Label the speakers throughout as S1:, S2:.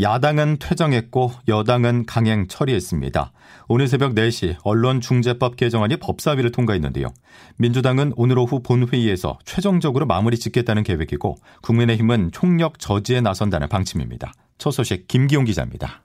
S1: 야당은 퇴정했고 여당은 강행 처리했습니다. 오늘 새벽 4시 언론중재법 개정안이 법사위를 통과했는데요. 민주당은 오늘 오후 본회의에서 최종적으로 마무리 짓겠다는 계획이고 국민의힘은 총력 저지에 나선다는 방침입니다. 첫 소식 김기용 기자입니다.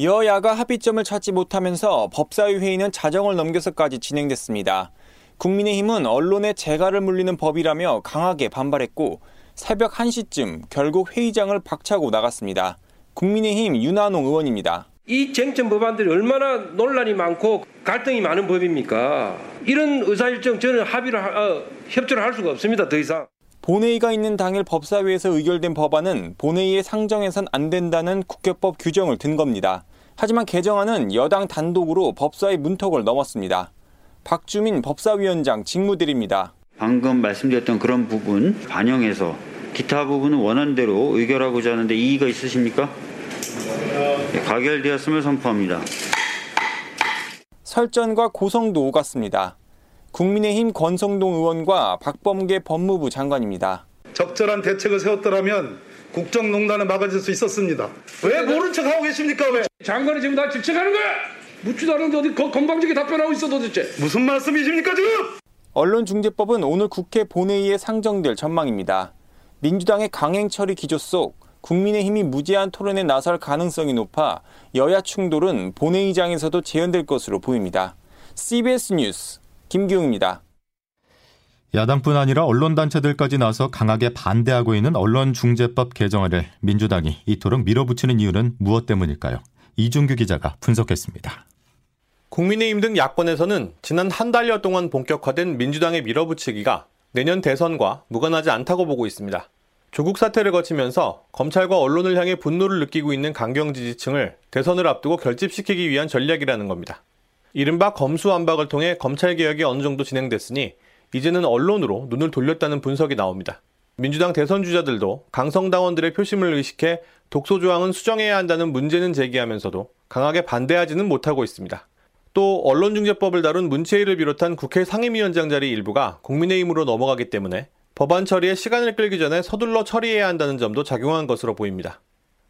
S2: 여야가 합의점을 찾지 못하면서 법사위 회의는 자정을 넘겨서까지 진행됐습니다. 국민의힘은 언론의 재갈을 물리는 법이라며 강하게 반발했고 새벽 1시쯤 결국 회의장을 박차고 나갔습니다. 국민의힘 윤한홍 의원입니다.
S3: 이 쟁점 법안들이 얼마나 논란이 많고 갈등이 많은 법입니까? 이런 의사일정 저는 합의를 어, 협조를 할 수가 없습니다. 더 이상.
S2: 본회의가 있는 당일 법사위에서 의결된 법안은 본회의에 상정해선 안 된다는 국회법 규정을 든 겁니다. 하지만 개정안은 여당 단독으로 법사위 문턱을 넘었습니다. 박주민 법사위원장 직무들입니다.
S4: 방금 말씀드렸던 그런 부분 반영해서 기타 부분은 원안대로 의결하고자 하는데 이의가 있으십니까? 네, 가결되었음을 선포합니다.
S2: 설전과 고성도 오갔습니다. 국민의힘 권성동 의원과 박범계 법무부 장관입니다.
S5: 적절한 대책을 세웠더라면 국정농단을 막아줄 수 있었습니다. 왜 모른 척 하고 계십니까? 왜?
S3: 장관이 지금 나 질책하는 거야? 묻지도 않은데 어디 건방지게 답변하고 있어 도대체?
S5: 무슨 말씀이십니까 지금?
S2: 언론중재법은 오늘 국회 본회의에 상정될 전망입니다. 민주당의 강행 처리 기조 속 국민의힘이 무제한 토론에 나설 가능성이 높아 여야 충돌은 본회의장에서도 재현될 것으로 보입니다. CBS 뉴스 김기웅입니다.
S1: 야당뿐 아니라 언론단체들까지 나서 강하게 반대하고 있는 언론중재법 개정안을 민주당이 이토록 밀어붙이는 이유는 무엇 때문일까요? 이준규 기자가 분석했습니다.
S6: 국민의힘 등 야권에서는 지난 한 달여 동안 본격화된 민주당의 밀어붙이기가 내년 대선과 무관하지 않다고 보고 있습니다. 조국 사태를 거치면서 검찰과 언론을 향해 분노를 느끼고 있는 강경 지지층을 대선을 앞두고 결집시키기 위한 전략이라는 겁니다. 이른바 검수완박을 통해 검찰 개혁이 어느 정도 진행됐으니 이제는 언론으로 눈을 돌렸다는 분석이 나옵니다. 민주당 대선 주자들도 강성당원들의 표심을 의식해 독소 조항은 수정해야 한다는 문제는 제기하면서도 강하게 반대하지는 못하고 있습니다. 또 언론중재법을 다룬 문체위를 비롯한 국회 상임위원장 자리 일부가 국민의힘으로 넘어가기 때문에 법안 처리에 시간을 끌기 전에 서둘러 처리해야 한다는 점도 작용한 것으로 보입니다.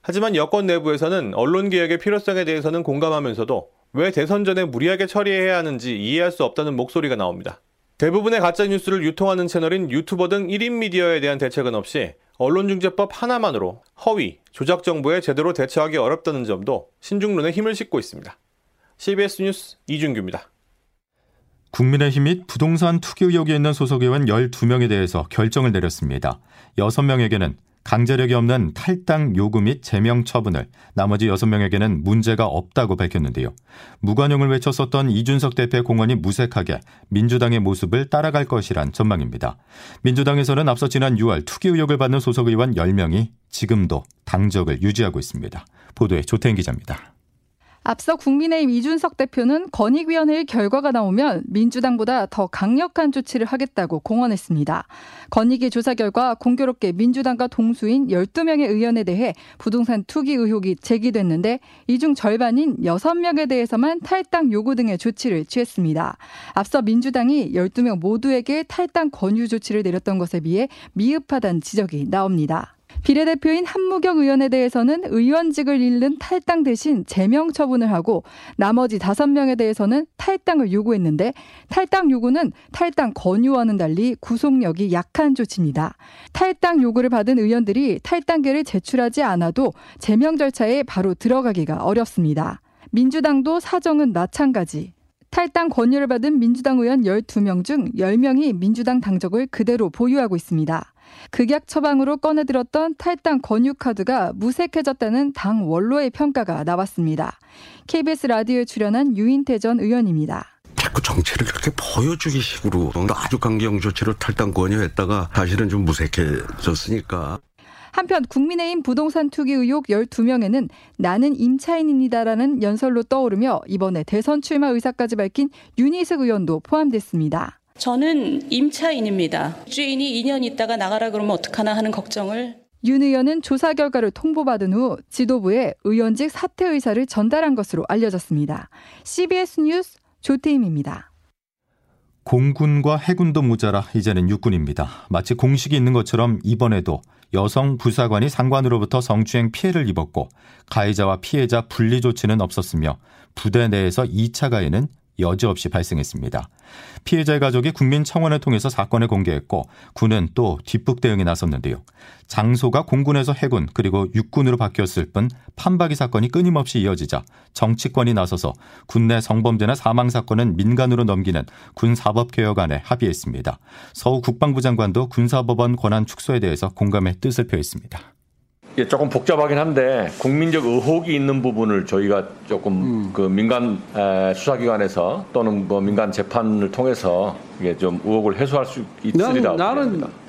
S6: 하지만 여권 내부에서는 언론 개혁의 필요성에 대해서는 공감하면서도 왜 대선 전에 무리하게 처리해야 하는지 이해할 수 없다는 목소리가 나옵니다. 대부분의 가짜 뉴스를 유통하는 채널인 유튜버 등 1인 미디어에 대한 대책은 없이 언론중재법 하나만으로 허위, 조작 정보에 제대로 대처하기 어렵다는 점도 신중론에 힘을 싣고 있습니다. CBS 뉴스 이준규입니다.
S1: 국민의힘이 부동산 투기 의혹이 있는 소속 의원 12명에 대해서 결정을 내렸습니다. 6명에게는 강제력이 없는 탈당 요구 및 제명 처분을 나머지 6명에게는 문제가 없다고 밝혔는데요. 무관용을 외쳤었던 이준석 대표의 공언이 무색하게 민주당의 모습을 따라갈 것이란 전망입니다. 민주당에서는 앞서 지난 6월 투기 의혹을 받는 소속 의원 10명이 지금도 당적을 유지하고 있습니다. 보도에 조태인 기자입니다.
S7: 앞서 국민의힘 이준석 대표는 건익위원회의 결과가 나오면 민주당보다 더 강력한 조치를 하겠다고 공언했습니다. 건익위 조사 결과 공교롭게 민주당과 동수인 12명의 의원에 대해 부동산 투기 의혹이 제기됐는데 이 중 절반인 6명에 대해서만 탈당 요구 등의 조치를 취했습니다. 앞서 민주당이 12명 모두에게 탈당 권유 조치를 내렸던 것에 비해 미흡하다는 지적이 나옵니다. 비례대표인 한무경 의원에 대해서는 의원직을 잃는 탈당 대신 제명 처분을 하고 나머지 다섯 명에 대해서는 탈당을 요구했는데 탈당 요구는 탈당 권유와는 달리 구속력이 약한 조치입니다. 탈당 요구를 받은 의원들이 탈당계를 제출하지 않아도 제명 절차에 바로 들어가기가 어렵습니다. 민주당도 사정은 마찬가지. 탈당 권유를 받은 민주당 의원 12명 중 10명이 민주당 당적을 그대로 보유하고 있습니다. 극약 처방으로 꺼내들었던 탈당 권유 카드가 무색해졌다는 당 원로의 평가가 나왔습니다. KBS 라디오에 출연한 유인태 전 의원입니다.
S8: 자꾸 정체를 그렇게 보여주기 식으로 아주 강경 조치로 탈당 권유했다가 사실은 좀 무색해졌으니까.
S7: 한편 국민의힘 부동산 투기 의혹 12명에는 나는 임차인입니다라는 연설로 떠오르며 이번에 대선 출마 의사까지 밝힌 윤희숙 의원도 포함됐습니다.
S9: 저는 임차인입니다. 주인이 2년 있다가 나가라 그러면 어떡하나 하는 걱정을
S7: 윤 의원은 조사 결과를 통보받은 후 지도부에 의원직 사퇴 의사를 전달한 것으로 알려졌습니다. CBS 뉴스 조태임입니다.
S1: 공군과 해군도 모자라 이제는 육군입니다. 마치 공식이 있는 것처럼 이번에도 여성 부사관이 상관으로부터 성추행 피해를 입었고 가해자와 피해자 분리 조치는 없었으며 부대 내에서 2차 가해는 여지없이 발생했습니다. 피해자의 가족이 국민청원을 통해서 사건을 공개했고 군은 또 뒷북 대응에 나섰는데요. 장소가 공군에서 해군 그리고 육군으로 바뀌었을 뿐 판박이 사건이 끊임없이 이어지자 정치권이 나서서 군내 성범죄나 사망 사건은 민간으로 넘기는 군사법개혁안에 합의했습니다. 서우 국방부 장관도 군사법원 권한 축소에 대해서 공감의 뜻을 표했습니다.
S10: 예, 조금 복잡하긴 한데 국민적 의혹이 있는 부분을 저희가 조금 음. 그 민간 수사기관에서 또는 뭐 민간 재판을 통해서 이게 좀 의혹을 해소할 수 있으리라 나는, 나는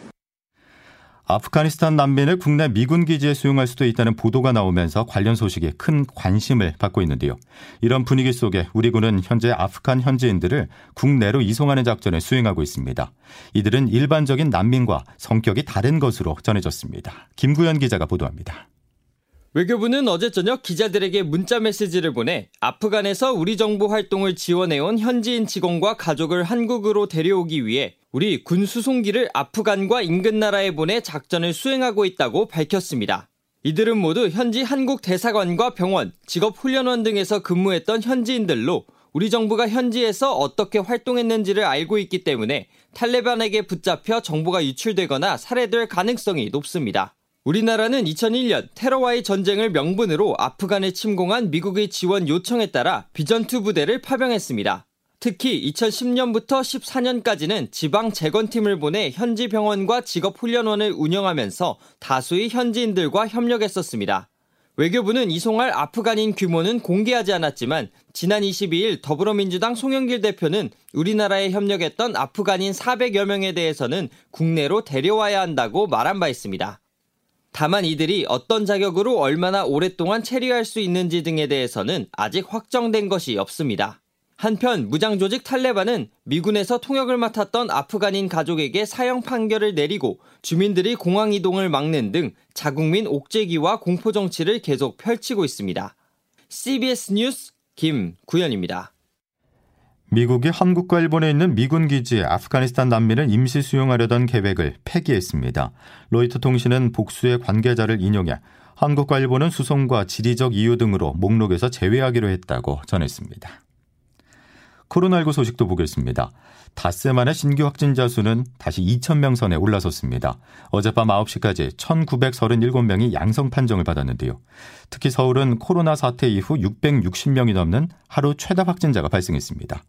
S1: 아프가니스탄 난민을 국내 미군 기지에 수용할 수도 있다는 보도가 나오면서 관련 소식에 큰 관심을 받고 있는데요. 이런 분위기 속에 우리 군은 현재 아프간 현지인들을 국내로 이송하는 작전을 수행하고 있습니다. 이들은 일반적인 난민과 성격이 다른 것으로 전해졌습니다. 김구현 기자가 보도합니다.
S11: 외교부는 어제 저녁 기자들에게 문자 메시지를 보내 아프간에서 우리 정부 활동을 지원해온 현지인 직원과 가족을 한국으로 데려오기 위해 우리 군 수송기를 아프간과 인근 나라에 보내 작전을 수행하고 있다고 밝혔습니다. 이들은 모두 현지 한국 대사관과 병원, 직업훈련원 등에서 근무했던 현지인들로 우리 정부가 현지에서 어떻게 활동했는지를 알고 있기 때문에 탈레반에게 붙잡혀 정보가 유출되거나 살해될 가능성이 높습니다. 우리나라는 2001년 테러와의 전쟁을 명분으로 아프간에 침공한 미국의 지원 요청에 따라 비전투 부대를 파병했습니다. 특히 2010년부터 14년까지는 지방 재건팀을 보내 현지 병원과 직업 훈련원을 운영하면서 다수의 현지인들과 협력했었습니다. 외교부는 이송할 아프간인 규모는 공개하지 않았지만 지난 22일 더불어민주당 송영길 대표는 우리나라에 협력했던 아프간인 400여 명에 대해서는 국내로 데려와야 한다고 말한 바 있습니다. 다만 이들이 어떤 자격으로 얼마나 오랫동안 체류할 수 있는지 등에 대해서는 아직 확정된 것이 없습니다. 한편 무장조직 탈레반은 미군에서 통역을 맡았던 아프간인 가족에게 사형 판결을 내리고 주민들이 공항 이동을 막는 등 자국민 옥죄기와 공포 정치를 계속 펼치고 있습니다. CBS 뉴스 김구현입니다.
S1: 미국이 한국과 일본에 있는 미군 기지에 아프가니스탄 난민을 임시 수용하려던 계획을 폐기했습니다. 로이터 통신은 복수의 관계자를 인용해 한국과 일본은 수송과 지리적 이유 등으로 목록에서 제외하기로 했다고 전했습니다. 코로나19 소식도 보겠습니다. 닷새 만에 신규 확진자 수는 다시 2,000명 선에 올라섰습니다. 어젯밤 9시까지 1,937명이 양성 판정을 받았는데요. 특히 서울은 코로나 사태 이후 660명이 넘는 하루 최다 확진자가 발생했습니다.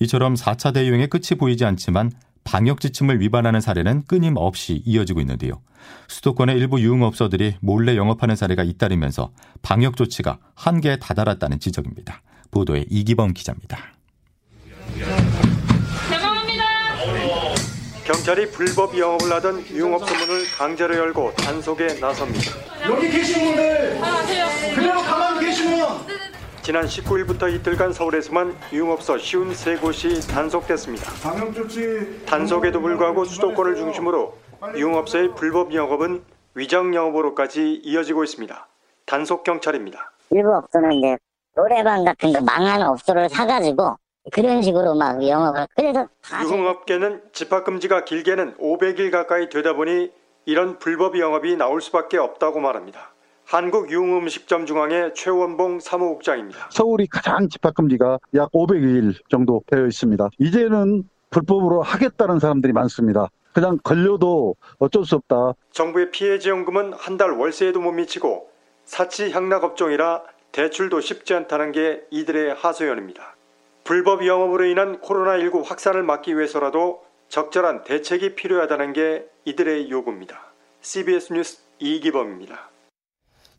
S1: 이처럼 4차 대유행의 끝이 보이지 않지만 방역 지침을 위반하는 사례는 끊임없이 이어지고 있는데요. 수도권의 일부 유흥업소들이 몰래 영업하는 사례가 잇따르면서 방역 조치가 한계에 다다랐다는 지적입니다. 보도에 이기범 기자입니다.
S12: 경찰이 불법 영업을 하던 유흥업소 문을 강제로 열고 단속에 나섭니다.
S13: 여기 계신 분들 그대로 가만히 계시면
S12: 지난 19일부터 이틀간 서울에서만 유흥업소 53곳이 단속됐습니다. 단속에도 불구하고 수도권을 중심으로 유흥업소의 불법 영업은 위장 영업으로까지 이어지고 있습니다. 단속 경찰입니다.
S14: 일부 업소는 이제 노래방 같은 거 망한 업소를 사가지고 그런 식으로 막 영업을 그래서
S12: 유흥업계는 집합금지가 길게는 500일 가까이 되다 보니 이런 불법 영업이 나올 수밖에 없다고 말합니다. 한국유흥음식점 중앙의 최원봉 사무국장입니다.
S15: 서울이 가장 집합금지가 약 500일 정도 되어 있습니다. 이제는 불법으로 하겠다는 사람들이 많습니다. 그냥 걸려도 어쩔 수 없다.
S12: 정부의 피해 지원금은 한 달 월세에도 못 미치고 사치 향락 업종이라 대출도 쉽지 않다는 게 이들의 하소연입니다. 불법 영업으로 인한 코로나19 확산을 막기 위해서라도 적절한 대책이 필요하다는 게 이들의 요구입니다. CBS 뉴스 이기범입니다.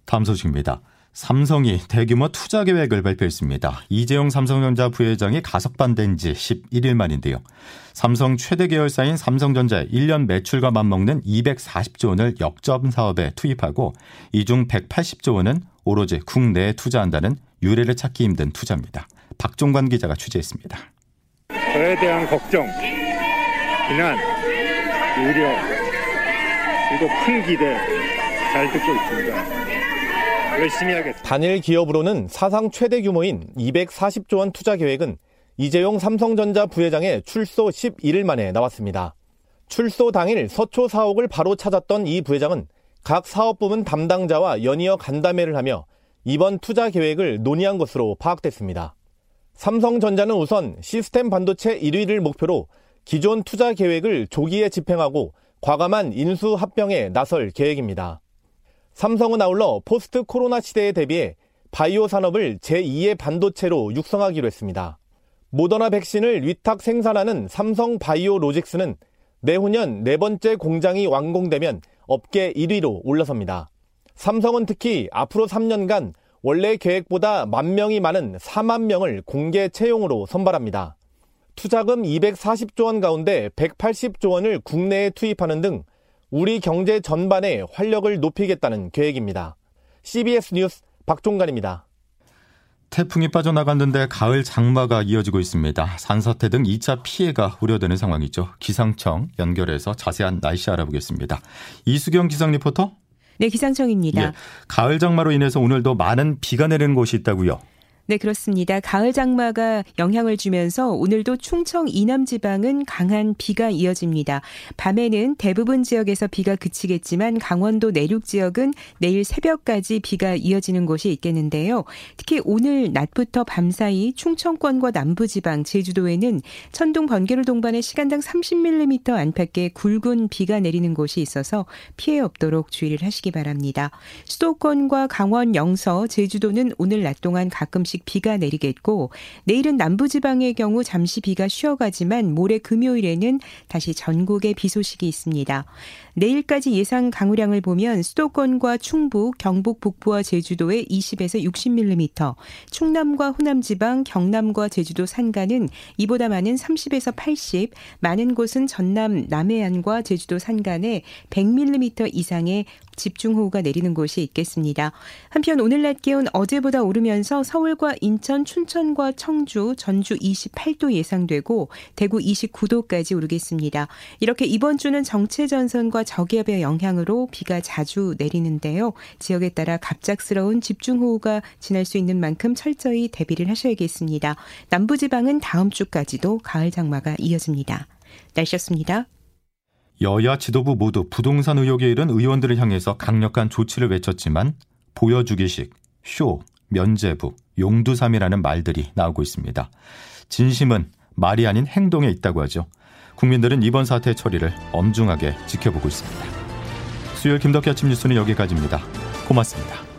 S1: 다음 소식입니다. 삼성이 대규모 투자 계획을 발표했습니다. 이재용 삼성전자 부회장이 가석 반대인 지 11일 만인데요. 삼성 최대 계열사인 삼성전자의 1년 매출과 맞먹는 240조 원을 역점 사업에 투입하고 이 중 180조 원은 오로지 국내에 투자한다는 유례를 찾기 힘든 투자입니다. 박종관 기자가 취재했습니다.
S16: 저에 대한 걱정 비난, 우려, 그리고 큰 기대 잘 듣고 있습니다. 열심히 하겠습니다.
S17: 단일 기업으로는 사상 최대 규모인 240조 원 투자 계획은 이재용 삼성전자 부회장의 출소 11일 만에 나왔습니다. 출소 당일 서초 사옥을 바로 찾았던 이 부회장은 각 사업부문 담당자와 연이어 간담회를 하며 이번 투자 계획을 논의한 것으로 파악됐습니다. 삼성전자는 우선 시스템 반도체 1위를 목표로 기존 투자 계획을 조기에 집행하고 과감한 인수 합병에 나설 계획입니다. 삼성은 아울러 포스트 코로나 시대에 대비해 바이오 산업을 제2의 반도체로 육성하기로 했습니다. 모더나 백신을 위탁 생산하는 삼성 바이오 로직스는 내후년 네 번째 공장이 완공되면 업계 1위로 올라섭니다. 삼성은 특히 앞으로 3년간 원래 계획보다 만 명이 많은 4만 명을 공개 채용으로 선발합니다. 투자금 240조 원 가운데 180조 원을 국내에 투입하는 등 우리 경제 전반에 활력을 높이겠다는 계획입니다. CBS 뉴스 박종관입니다.
S1: 태풍이 빠져나갔는데 가을 장마가 이어지고 있습니다. 산사태 등 2차 피해가 우려되는 상황이죠. 기상청 연결해서 자세한 날씨 알아보겠습니다. 이수경 기상 리포터.
S18: 네, 기상청입니다. 예,
S1: 가을 장마로 인해서 오늘도 많은 비가 내리는 곳이 있다고요.
S18: 네, 그렇습니다. 가을 장마가 영향을 주면서 오늘도 충청 이남 지방은 강한 비가 이어집니다. 밤에는 대부분 지역에서 비가 그치겠지만 강원도 내륙 지역은 내일 새벽까지 비가 이어지는 곳이 있겠는데요. 특히 오늘 낮부터 밤 사이 충청권과 남부 지방, 제주도에는 천둥 번개를 동반해 시간당 30mm 안팎의 굵은 비가 내리는 곳이 있어서 피해 없도록 주의를 하시기 바랍니다. 수도권과 강원, 영서, 제주도는 오늘 낮 동안 가끔씩 조금씩 비가 내리겠고 내일은 남부지방의 경우 잠시 비가 쉬어가지만 모레 금요일에는 다시 전국에 비 소식이 있습니다. 내일까지 예상 강우량을 보면 수도권과 충북, 경북 북부와 제주도에 20에서 60mm, 충남과 호남 지방, 경남과 제주도 산간은 이보다 많은 30에서 80, 많은 곳은 전남 남해안과 제주도 산간에 100mm 이상의 집중호우가 내리는 곳이 있겠습니다. 한편 오늘 낮 기온 어제보다 오르면서 서울과 인천, 춘천과 청주, 전주 28도 예상되고 대구 29도까지 오르겠습니다. 이렇게 이번 주는 정체 전선과 저기압의 영향으로 비가 자주 내리는데요. 지역에 따라 갑작스러운 집중호우가 지날 수 있는 만큼 철저히 대비를 하셔야겠습니다. 남부지방은 다음 주까지도 가을 장마가 이어집니다. 날씨였습니다.
S1: 여야 지도부 모두 부동산 의혹에 이른 의원들을 향해서 강력한 조치를 외쳤지만 보여주기식, 쇼, 면제부, 용두삼이라는 말들이 나오고 있습니다. 진심은 말이 아닌 행동에 있다고 하죠. 국민들은 이번 사태 처리를 엄중하게 지켜보고 있습니다. 수요일 김덕기 아침 뉴스는 여기까지입니다. 고맙습니다.